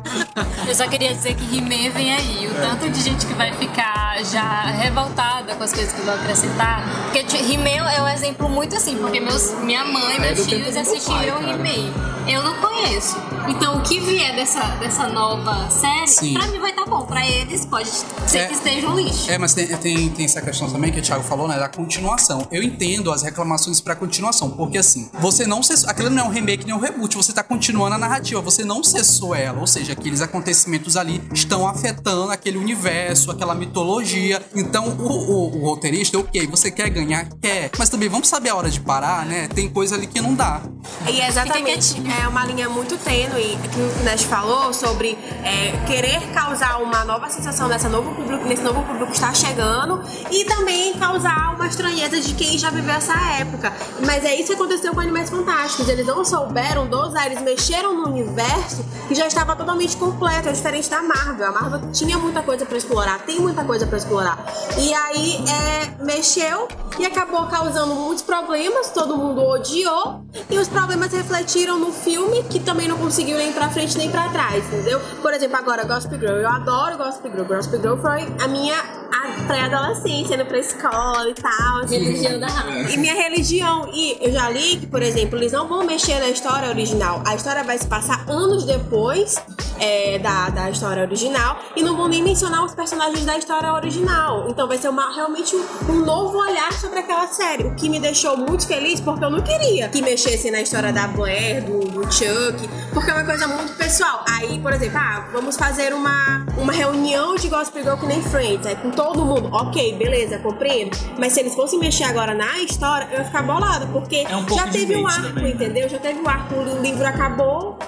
Eu só queria dizer que He-Man vem aí. O tanto de gente que vai ficar já revoltada com as coisas que eu vou acrescentar. Porque He-Man é um exemplo muito assim, porque meus, minha mãe e meus tios assistiram. He-Man. Eu não conheço. Então o que vier dessa, dessa nova série, Sim. pra mim vai estar bom. Pra eles pode ser É. que esteja um lixo. É, mas tem, tem, tem essa questão também que o Thiago falou, né? Da continuação. Eu entendo as reclamações pra continuação, porque assim, você não cessou. Aquilo não é um remake nem um reboot, você tá continuando a narrativa, você não cessou ela. Ou seja, aqueles acontecimentos ali estão afetando aquele universo, aquela mitologia. Então, o, o, o roteirista, ok, você quer ganhar? Quer. Mas também vamos saber a hora de parar, né? Tem coisa ali que não dá. E exatamente, é uma linha muito tênue que o Nash falou sobre é, querer causar uma nova sensação nessa novo público, nesse novo público que está chegando e também causar uma estranheza de quem já viveu essa época. Mas é isso que aconteceu com Animais Fantásticos. Eles não souberam dosar, eles mexeram no universo que já estava totalmente completo, é diferente da Marvel. A Marvel tinha muita coisa pra explorar, tem muita coisa pra explorar. E aí é, mexeu e acabou causando muitos problemas, todo mundo odiou e os problemas refletiram no filme que também não conseguiu nem pra frente nem pra trás, entendeu? Por exemplo, agora Gossip Girl, eu adoro Gossip Girl. Gossip Girl foi a minha pré-adolescência, indo pra escola e tal. assim. Religião da raça. E minha religião. E eu já li que, por exemplo, eles não vão mexer na história original. A história vai se passar anos depois é, da, da história original. E não vão nem mencionar os personagens da história original. Então vai ser uma, realmente um, um novo olhar sobre aquela série. O que me deixou muito feliz, porque eu não queria que mexessem na história da Blair, do, do Chuck. Porque é uma coisa muito pessoal. Aí, por exemplo, ah, vamos fazer uma, uma reunião de Gospel Girl que nem Friends. Aí com todo mundo. Ok, beleza, compreendo. Mas se eles fossem mexer agora na história, eu ia ficar bolada. Porque É um já teve um arco, também. entendeu? Já teve o arco, o livro acabou.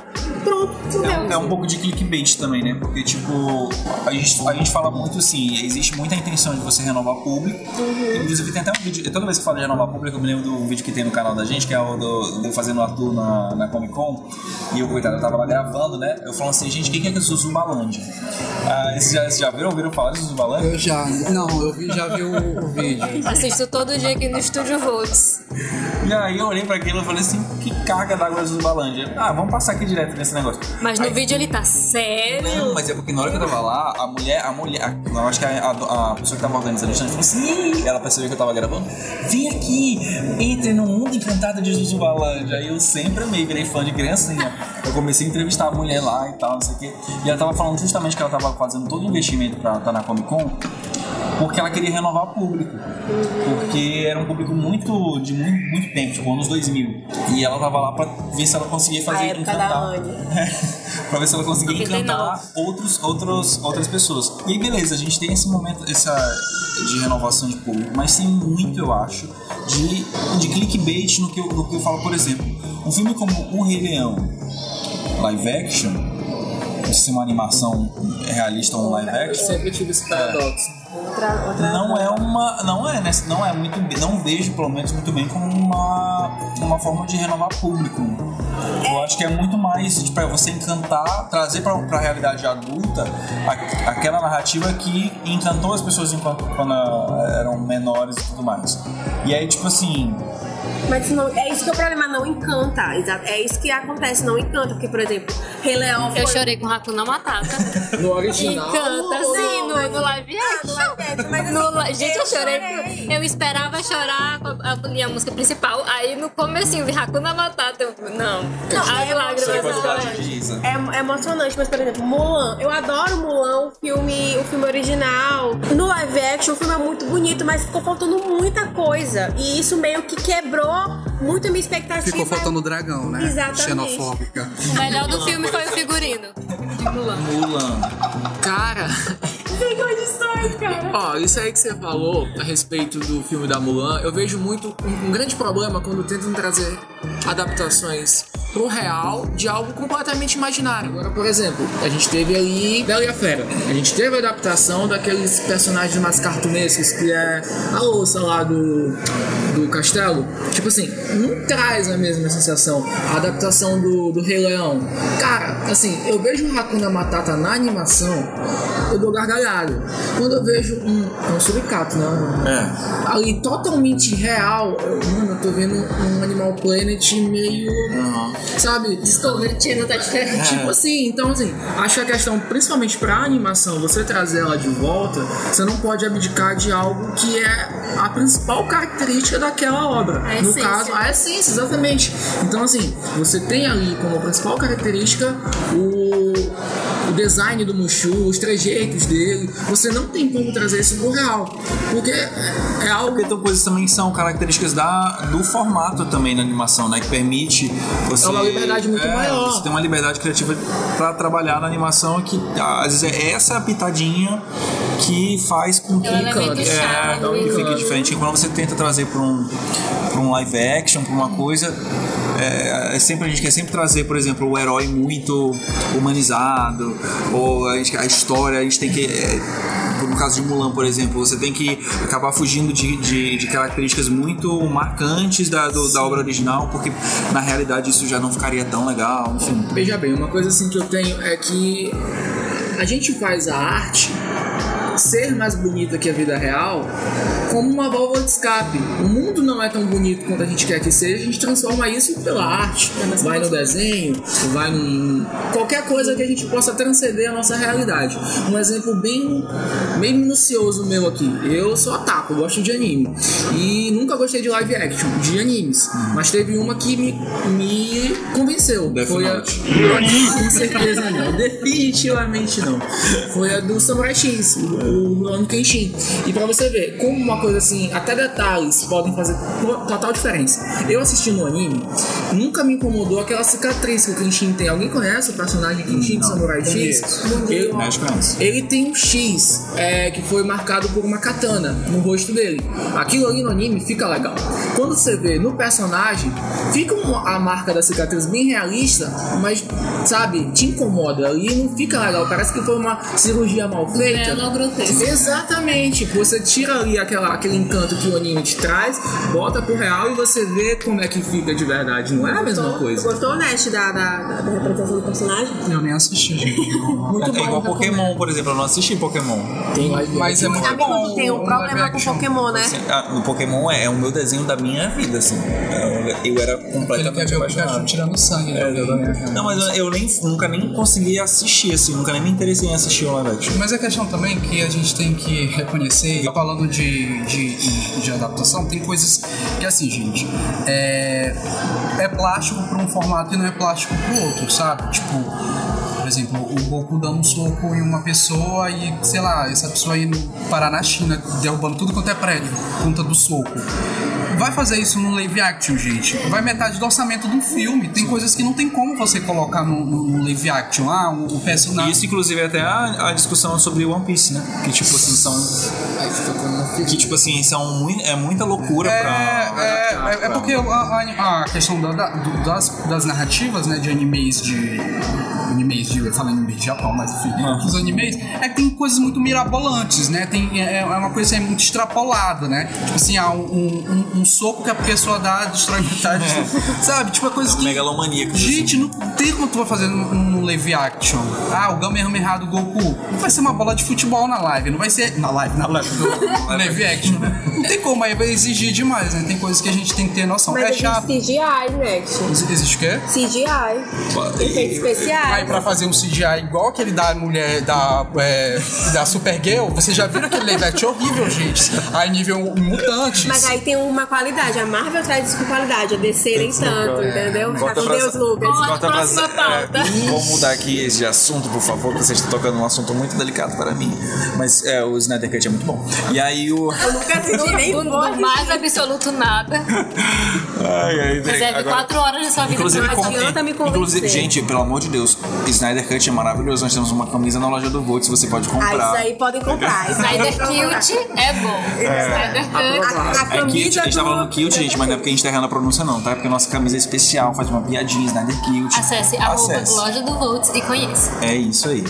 Pronto, É, é um pouco de clickbait também, né? Porque, tipo, a gente, a gente fala muito assim, existe muita intenção de você renovar público. Inclusive, tem até um vídeo, toda vez que eu falo de renovar público, eu me lembro do vídeo que tem no canal da gente, que é o do, do fazendo o Arthur na, na Comic Con. E eu, coitado, eu tava lá gravando, né? Eu falando assim, gente, quem que é que é Zuzubalândia? Ah, vocês já, vocês já viram? Ouviram falar de Zuzubalândia? Eu já. Não, eu vi- já vi o, o vídeo. Assisto todo dia aqui no Estúdio Volts. E aí eu olhei pra aquilo e falei assim, que carga d'água é Zuzubalândia? Ah, vamos passar aqui direto nesse negócio. Mas no Aí- vídeo ele tá sério. Não, mas é porque na hora que eu tava lá, a mulher, a mulher, eu acho que a, a- a pessoa que tava organizando o stand falou assim, ela percebeu que eu tava gravando, vem aqui, entre no mundo encantado de Zuzubalândia. Aí eu sempre amei, virei fã de criancinha. Eu comecei a entrevistar a mulher lá e tal, não sei o quê. E ela tava falando justamente que ela tava fazendo todo o investimento pra estar na Comic Con, porque ela queria renovar o público. Porque era um público muito, de muito, muito tempo, tipo anos 2000. E ela tava lá pra ver se ela conseguia fazer A época da encantar. Anne. pra ver se ela conseguia 99. encantar outros, outros, outras pessoas. E aí, beleza, a gente tem esse momento essa, de renovação de público, mas tem muito, eu acho, de, de clickbait no que, eu, no que eu falo, por exemplo. Um filme como O Rei Leão, live action, se é uma animação realista ou um live Eu action, sempre tive esse paradoxo. Outra, outra não é uma não é né, não é muito não vejo pelo menos muito bem como uma uma forma de renovar público. Eu acho que é muito mais para você encantar trazer para a realidade adulta a- aquela narrativa que encantou as pessoas enquanto quando eram menores e tudo mais. E aí tipo assim Mas não, é isso que é o problema, não encanta. Exato. É isso que acontece, não encanta. Porque, por exemplo, Rei Leão foi... Eu chorei com Hakuna Matata. No original. Encanta, sim, no, no live action. no live action, mas assim, No gente, eu, eu chorei. Eu esperava chorar com a, a, a música principal. Aí no comecinho, vi Hakuna Matata. Eu, não, Não, as é lágrimas de. É, é emocionante, mas por exemplo, Mulan, eu adoro Mulan, o filme, o filme original. No live action, o filme é muito bonito, mas ficou faltando muita coisa. E isso meio que quebrou muito a minha expectativa. Ficou faltando o dragão, né? Exatamente. Xenofóbica. O melhor do filme foi o figurino de Mulan. Mulan Cara, Sem condições, cara. ó, isso aí que você falou a respeito do filme da Mulan, eu vejo muito um, um grande problema quando tentam trazer adaptações pro real de algo completamente imaginário. Agora, por exemplo, a gente teve ali Bela e a Fera. A gente teve a adaptação daqueles personagens mais cartunescos que é a louça lá do, do castelo. Tipo assim, não traz a mesma sensação. A adaptação do, do Rei Leão. Cara, assim, eu vejo o Hakuna Matata na animação, eu dou Quando eu vejo um. É um suricato, né? é Ali totalmente real, eu, mano, eu tô vendo um Animal Planet meio. sabe? Discovery Channel tá diferente. Tipo assim, então assim, acho que a questão, principalmente pra animação, você trazer ela de volta, você não pode abdicar de algo que é a principal característica daquela obra. A no essência. caso, a essência, exatamente. Então assim, você tem ali como principal característica o, o design do Mushu, os trejeitos dele. Você não tem como trazer isso pro real. Porque é algo Porque tem coisas também que são características da, do formato também da animação, né? Que permite você. É uma liberdade muito é, maior. Você tem uma liberdade criativa pra trabalhar na animação que às vezes é essa pitadinha que faz com que É o elemento é, do que fique diferente. E quando você tenta trazer pra um, pra um live action, pra uma coisa. É, é sempre, a gente quer sempre trazer, por exemplo, o herói muito humanizado, ou a, gente- a história, a gente tem que. é, no caso de Mulan, por exemplo, você tem que acabar fugindo de, de, de características muito marcantes da, do- da obra original, porque na realidade isso já não ficaria tão legal, enfim. Veja bem, uma coisa assim que eu tenho é que a gente faz a arte ser mais bonita que a vida real como uma válvula de escape. O mundo não é tão bonito quanto a gente quer que seja, a gente transforma isso pela arte. Vai no desenho, vai em qualquer coisa que a gente possa transcender a nossa realidade. Um exemplo bem, bem minucioso meu aqui. Eu sou ataco, gosto de anime. E nunca gostei de live action, de animes. Mas teve uma que me, me convenceu. Death Foi a, com certeza não. Definitivamente não. Foi a do Samurai X, o Rurouni Kenshin. E pra você ver, como uma coisa assim, até detalhes podem fazer to- total diferença. Eu assisti no anime, nunca me incomodou aquela cicatriz que o Kenshin tem. Alguém conhece o personagem Kenshin do Samurai X? Ele, ele tem um X é, que foi marcado por uma katana no rosto dele. Aquilo ali no anime fica legal. Quando você vê no personagem, fica uma- a marca da cicatriz bem realista, mas sabe, te incomoda. Ali não fica legal. Parece que foi uma cirurgia mal feita. É, grotesco. Exatamente. Você tira ali aquela, aquele encanto que o anime te traz, bota pro real e você vê como é que fica de verdade. Não é a mesma coisa. Gostou, Nest, da, da, da, representação do personagem? Eu nem assisti, gente. Muito É igual Pokémon, por exemplo, eu não assisti Pokémon. Tem Mas é muito Amigo, bom. tem um o problema com. Pokémon, né? Assim, ah, o Pokémon é, é o meu desenho da minha vida, assim. Eu, eu era Ele quer completamente ver o apaixonado. Tirando sangue. né? Não, mas eu, eu nem, nunca nem consegui assistir, assim, nunca nem me interessei em assistir o live action. Mas a questão também que a gente tem que reconhecer, falando de, de, de adaptação, tem coisas que assim, gente, é, é plástico para um formato e não é plástico pro outro, sabe? Tipo, por exemplo, o Goku dando um soco em uma pessoa e, sei lá, essa pessoa indo parar na China, derrubando tudo quanto é prédio, por conta do soco. Vai fazer isso no live action, gente. Vai metade do orçamento do filme. Tem coisas que não tem como você colocar no, no- no live action. Ah, o, o personagem. Isso, inclusive, é até a, a discussão sobre One Piece, né? Que, tipo assim, são... Que, tipo assim, são mui- é muita loucura É, pra... é, é, é porque a, a- questão da- da- das, das narrativas, né, de animes de. Animes de. Eu falei anime de Japão, mas enfim. Os animes, é que tem coisas muito mirabolantes, né? Tem, é, é uma coisa assim, muito extrapolada, né? Tipo assim, há um- um- um soco que a pessoa dá, destrói metade. Sabe? Tipo, é coisa que. Megalomaníacos, Gente, não tem como tu vai fazer no, no live action. Ah, o Kamehameha do Goku. Não vai ser uma bola de futebol na live, não vai ser. Na live, na live do live action. Não tem como, aí vai exigir demais, né? Tem coisas que a gente tem que ter noção. Mas é existe chato. CGI. Ex- Existe o quê? CGI. Efeitos Aí especiais. pra fazer um CGI igual aquele da mulher da, é, da Supergirl, vocês já viram aquele live action horrível, gente? Aí nível mutantes. Mas aí tem uma qualidade. A Marvel traz isso com qualidade. A DC nem tanto, entendeu? Fica com Deus, Lucas. Pra- próxima pauta. é, vamos mudar aqui esse assunto, por favor, que vocês estão tocando um assunto muito delicado para mim. Mas é, o Snyder Cut é muito bom. E aí o. Eu nunca assisti nem Do, do mais absoluto nada. Ai, ai, Reserve agora- quatro horas da sua vida Inclusive, como- adianta me convencer. inclusive, gente, pelo amor de Deus, Snyder Cut é maravilhoso. Nós temos uma camisa na loja do Volts, você pode Ah, comprar. isso aí podem comprar. Snyder. Kilt é bom. Snyder Cut. A, a É camisa a gente tá do- falando kilt, gente, mas não é porque a gente tá errando a pronúncia, não, tá? É porque a nossa camisa é especial, faz uma piadinha, Snyder Kilt. Acesse Acesse. loja do Volts e conheça. É isso aí.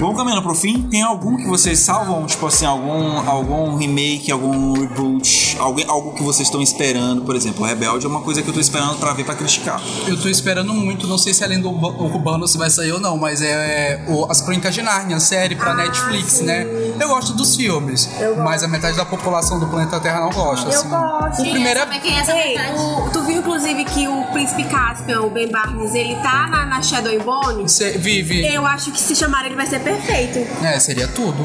Vamos caminhando pro fim. Tem algum que vocês salvam? Tipo assim, algum, algum remake, algum reboot, alguém, algo que vocês estão esperando, por exemplo. Rebelde é uma coisa que eu tô esperando pra ver pra criticar. Eu tô esperando muito, não sei se além do Uba- Urbano se vai sair ou não, mas é, o- As Crônicas de Nárnia, a série pra Netflix, né? Eu gosto dos filmes, mas a metade da população do planeta Terra não gosta. Eu assim. gosto. O primeiro é quem é essa Ei, o- tu viu inclusive que o Príncipe Caspian, o Ben Barnes, ele tá na, na Shadow and Bone. Cê vive. Eu acho que se chamar ele vai ser perfeito. É, seria tudo.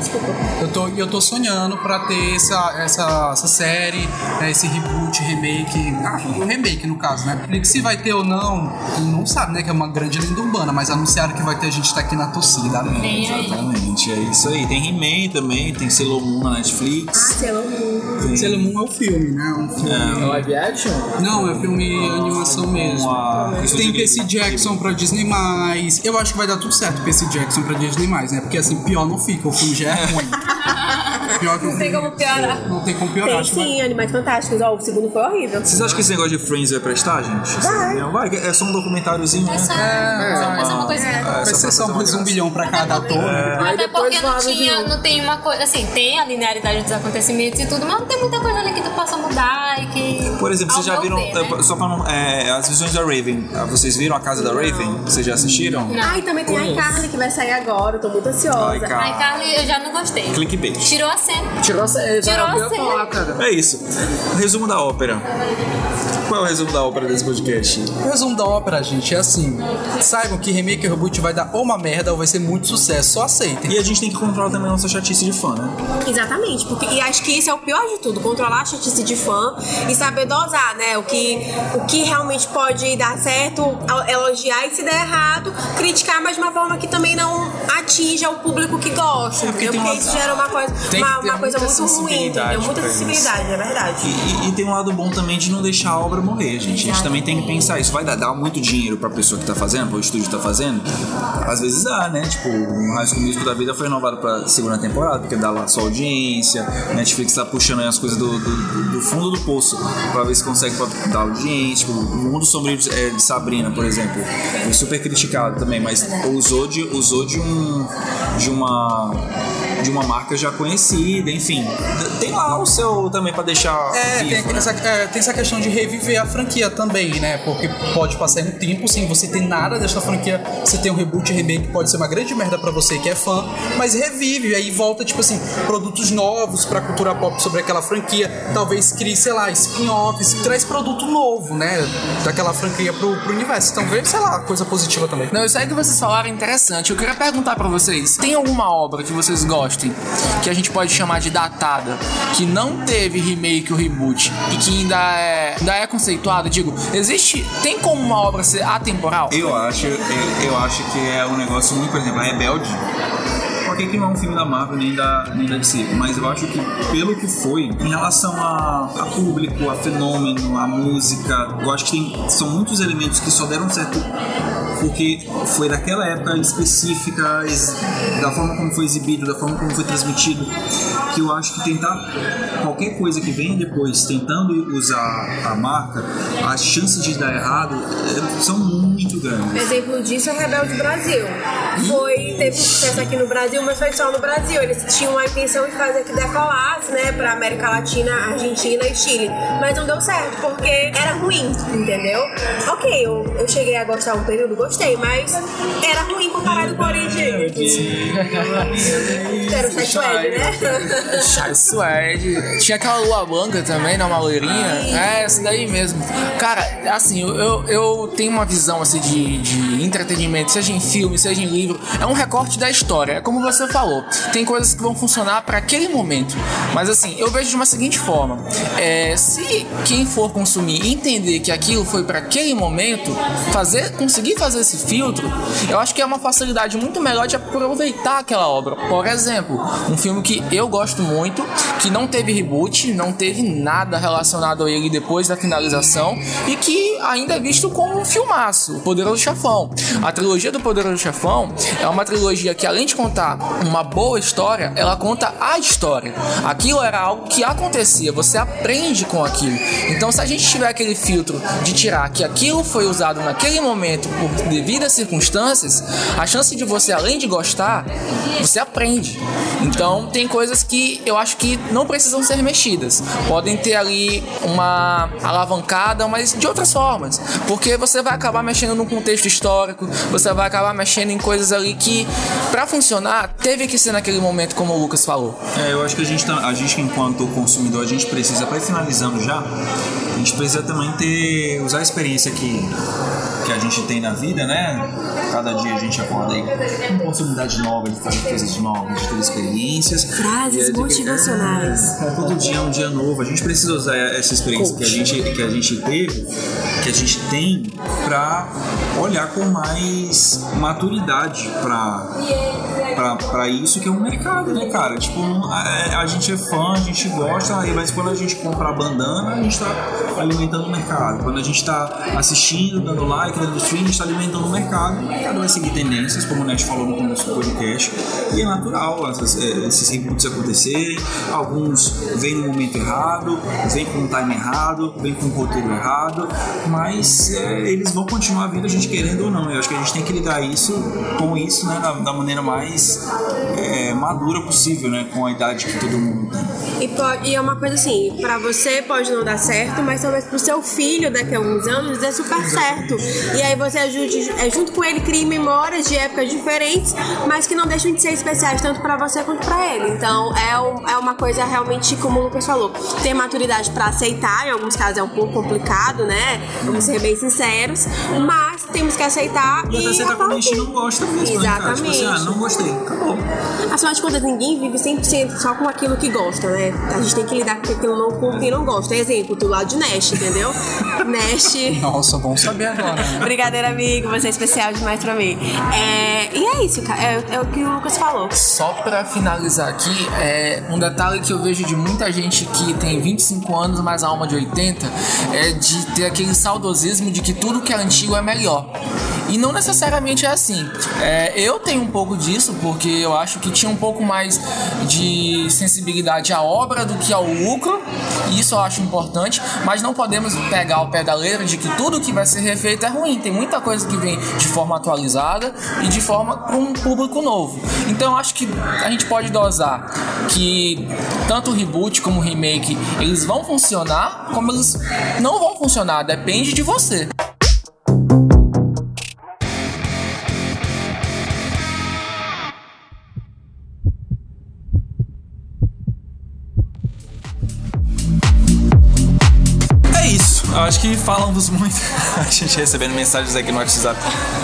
Eu tô, eu tô sonhando pra ter essa, essa, essa série, né, esse reboot, remake. Ah, o remake no caso, né? Se vai ter ou não, não sabe, né? Que é uma grande lenda urbana, mas anunciaram que vai ter, a gente tá aqui na torcida. né? Exatamente, é isso aí. Tem He-Man também, tem Sailor Moon na Netflix. Sailor Moon. Tem- Sailor Moon é o filme, né? Um filme. É live action? Não, é filme animação mesmo. Tem Percy Jackson pra Disney+. Eu acho que vai dar tudo certo Percy Jackson pra Disney+, né? Porque assim, pior não fica, o filme já é ruim. Pior que o Não tem como piorar. Não tem como piorar. Tem sim, Animais Fantásticos. Ó, o segundo foi horrível. Vocês acham que esse negócio de Friends vai prestar, gente? Vai. Não vai, é só um documentáriozinho, né? Essa é uma coisa. Vai ser só mais um bilhão pra cada ator. né? Até depois porque não, tinha, não tem uma coisa. Assim, tem a linearidade dos acontecimentos e tudo, mas não tem muita coisa ali que tu possa mudar e que. Por exemplo, vocês já viram, ver, né? é, só pra não, é, as visões da Raven, ah, vocês viram a casa da Raven? Vocês já assistiram? Ah, e também tem a iCarly que vai sair agora. Eu tô muito ansiosa. Ai, cara. Ai, Carly, eu já não gostei. Clickbait. Tirou a Tirou a Tirou já a falar, cara. É isso. O resumo da ópera. Qual é o resumo da ópera desse podcast? O resumo da ópera, gente, é assim. Saibam que remake e reboot vai dar ou uma merda ou vai ser muito sucesso. Só aceitem. E a gente tem que controlar também a nossa chatice de fã, né? Exatamente, porque e acho que isso é o pior de tudo, controlar a chatice de fã e saber dosar, né? O que, o que realmente pode dar certo, elogiar e se der errado, criticar, mas de uma forma que também não atinja o público que gosta, É, porque entendeu? tem Porque uma- isso gera uma coisa, que uma, uma coisa muita muito ruim, sensibilidade entendeu? Muita pra isso. sensibilidade, é verdade. E, e- e tem um lado bom também de não deixar a obra morrer, gente. A gente também tem que pensar isso. Vai dar, dar muito dinheiro pra pessoa que tá fazendo, pro estúdio que tá fazendo? Às vezes dá, né? Tipo, o High School Musical da vida foi renovado pra segunda temporada, porque dá lá só audiência. Netflix tá puxando aí as coisas do, do- do fundo do poço pra ver se consegue dar audiência. Tipo, o Mundo Sombrio de, é, de Sabrina, por exemplo, foi super criticado também, mas usou de, usou de um. de uma. De uma marca já conhecida, enfim. Tem lá o seu também pra deixar. É, vivo, tem, né? essa, é, tem essa questão de reviver a franquia também, né? Porque pode passar um tempo sem você ter nada dessa franquia, você tem um reboot, remake, pode ser uma grande merda pra você que é fã, mas revive, aí volta, tipo assim, produtos novos pra cultura pop sobre aquela franquia, talvez crie, sei lá, spin-offs, traz produto novo, né? Daquela franquia pro, pro universo. Então vê, sei lá, coisa positiva também. Não, isso aí que vocês falaram é interessante. Eu queria perguntar pra vocês: tem alguma obra que vocês gostem que a gente pode chamar de datada, que não teve remake ou reboot e que ainda é, ainda é conceituada? Digo, existe. Tem como uma obra ser atemporal? Eu acho, eu, eu acho que é um negócio muito, por exemplo, a Rebelde. Ok, que não é um filme da Marvel nem da, nem da DC, mas eu acho que pelo que foi, em relação a, a público, a fenômeno, a música, eu acho que tem, são muitos elementos que só deram certo porque foi daquela época específica, da forma como foi exibido, da forma como foi transmitido, que eu acho que tentar qualquer coisa que venha depois tentando usar a marca, as chances de dar errado eh, são muito grandes. Exemplo disso é Rebelde Brasil. Foi, teve sucesso aqui no Brasil, mas foi só no Brasil. Eles tinham a intenção de fazer que decolasse, né, pra América Latina, Argentina e Chile. Mas não deu certo, porque era ruim, entendeu? Ok, eu, eu cheguei a gostar um período, gostei, mas era ruim comparado com o original. Era o Chai Suede, né? Chai Suede. Tinha aquela Lua Blanca também, né? Uma loirinha. É, essa daí mesmo. Cara, assim, eu, eu, eu tenho uma visão assim de, de entretenimento, seja em filme, seja em livro. É um recorte da história. É como você falou. Tem coisas que vão funcionar para aquele momento. Mas assim, eu vejo de uma seguinte forma: é, se quem for consumir entender que aquilo foi para aquele momento, fazer, conseguir fazer esse filtro, eu acho que é uma facilidade muito melhor de aproveitar aquela obra. Por exemplo, um filme que eu gosto muito, que não teve reboot, não teve nada relacionado a ele depois da finalização e que ainda é visto como um filmaço, O Poderoso Chefão. A trilogia do Poderoso Chefão é uma trilogia que além de contar uma boa história, ela conta a história. Aquilo era algo que acontecia, você aprende com aquilo. Então, se a gente tiver aquele filtro de tirar que aquilo foi usado naquele momento por devidas circunstâncias, a chance de você, além de gostar, você aprende. Então tem coisas que eu acho que não precisam ser mexidas. Podem ter ali uma alavancada, mas de outras formas. Porque você vai acabar mexendo num contexto histórico, você vai acabar mexendo em coisas ali que, para funcionar, teve que ser naquele momento, como o Lucas falou. É, eu acho que a gente, tá, a gente enquanto consumidor, a gente precisa, para finalizando já, a gente precisa também ter, usar a experiência que, que a gente tem na vida, né? Cada dia a gente acorda aí com oportunidades novas de fazer coisas novas, de ter experiências. Frases é motivacionais. É, todo dia é um dia novo. A gente precisa usar essa experiência que a gente, que a gente teve, que a gente tem, pra olhar com mais maturidade pra isso que é um mercado, né, cara? Tipo, a, a gente é fã, a gente gosta, aí mas quando a gente compra a bandana, a gente tá alimentando o mercado. Quando a gente tá assistindo, dando like, dando stream, a gente tá alimentando o mercado. O mercado vai seguir tendências, como o Net falou no começo do podcast. E é natural eh, esses reboots acontecerem. Alguns vêm no momento errado, vêm com o time errado, vêm com o roteiro errado, mas eh, eles vão continuar vindo a gente querendo ou não. Eu acho que a gente tem que lidar isso com isso, né, da, da maneira mais eh, madura possível, né, com a idade que todo mundo tem. E, pode, e é uma coisa assim, pra você pode não dar certo, mas talvez pro seu filho daqui a alguns anos dê super certo. E aí você ajude, é, junto com ele crie memórias de épocas diferentes, mas que não deixam de ser especiais tanto pra você quanto pra ele. Então é, um- é uma coisa realmente, como o Lucas falou, ter maturidade pra aceitar, em alguns casos é um pouco complicado, né? Vamos ser bem sinceros, mas temos que aceitar E e. aceitar quando a gente não gosta mesmo, né, cara? Tipo assim, ah, não gostei, acabou. Afinal de contas, ninguém vive 100% só com aquilo que gosta, né? A gente tem que lidar com aquilo não, com quem não gosta. Exemplo, do lado de Nash, entendeu? Nash. Nossa, bom saber agora. Brincadeira, amigo. Você é especial demais pra mim. É, e é isso, cara. É, é o que o Lucas falou. Só pra finalizar aqui, é um detalhe que eu vejo de muita gente que tem 25 anos, mas alma de 80, é de ter aquele saudosismo de que tudo que é antigo é melhor. E não necessariamente é assim. É, eu tenho um pouco disso, porque eu acho que tinha um pouco mais de sensibilidade à obra do que ao lucro, isso eu acho importante, mas não podemos pegar o pé da letra de que tudo que vai ser refeito é ruim. Tem muita coisa que vem de forma atualizada e de forma com um público novo. Então eu acho que a gente pode dosar que tanto o reboot como o remake eles vão funcionar, como eles não vão funcionar, depende de você. Acho que falamos muito. A gente recebendo mensagens aqui no WhatsApp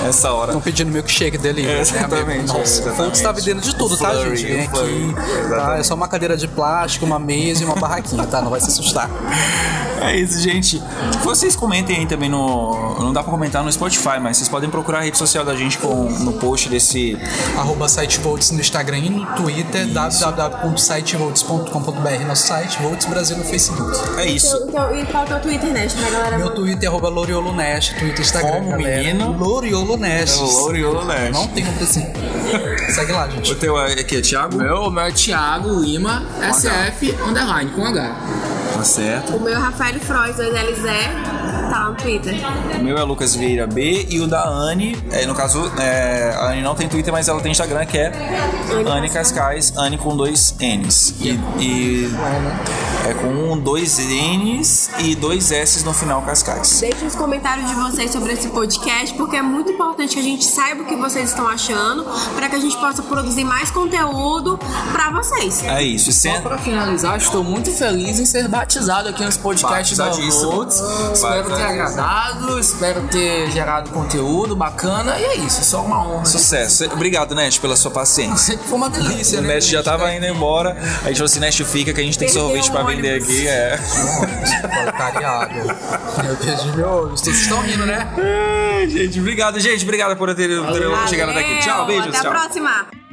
essa hora. Estão pedindo milkshake dele. É, exatamente, Nossa, é, o exatamente. Folks tá vendendo de tudo, tá, Flurry, gente? Vem aqui, tá? É só uma cadeira de plástico, uma mesa e uma barraquinha, tá? Não vai se assustar. É isso, gente. Vocês comentem aí também no. Não dá pra comentar no Spotify, mas vocês podem procurar a rede social da gente com, no post desse. Arroba sitevolts no Instagram e no Twitter, www.sitevolts.com.br, nosso site, Volts Brasil no Facebook. É isso. Então, e qual é o teu Twitter, Nash? Galera. Meu Twitter é arroba Loriolo Nash, Twitter e Instagram, Como, galera. menino? Loriolo Nash. É Loriolo Nash. Não tem como assim. Segue lá, gente. O teu é aqui é Thiago? Meu, meu é Thiago Lima, SF, underline, com H. Tá certo. O meu é Rafael Frois, 2LZ, tá no Twitter. O meu é Lucas Vieira B e o da Anne, é, no caso, é, a Anne não tem Twitter, mas ela tem Instagram, que é Anne Cascais, Anne com dois N's. E, e é com um, dois N's e dois S's no final Cascais. Deixe os comentários de vocês sobre esse podcast, porque é muito importante que a gente saiba o que vocês estão achando, para que a gente possa produzir mais conteúdo pra vocês. É isso. E Só pra finalizar, estou muito feliz em ser batizado aqui nos podcasts da. Volts. Espero ter agradado, espero ter gerado conteúdo bacana. E é isso, só uma honra. Sucesso. Obrigado, Nest, pela sua paciência. Foi uma delícia, O né? Nest já tava indo embora. A gente falou assim, Nest fica que a gente tem Perdeu sorvete pra o vender ônibus. aqui. É. Cariado. Meu Deus de meu olho. Vocês estão rindo, né? Ai, gente, obrigado, gente. Obrigado por ter, por ter chegado até aqui. Tchau, beijos, Até tchau. a próxima.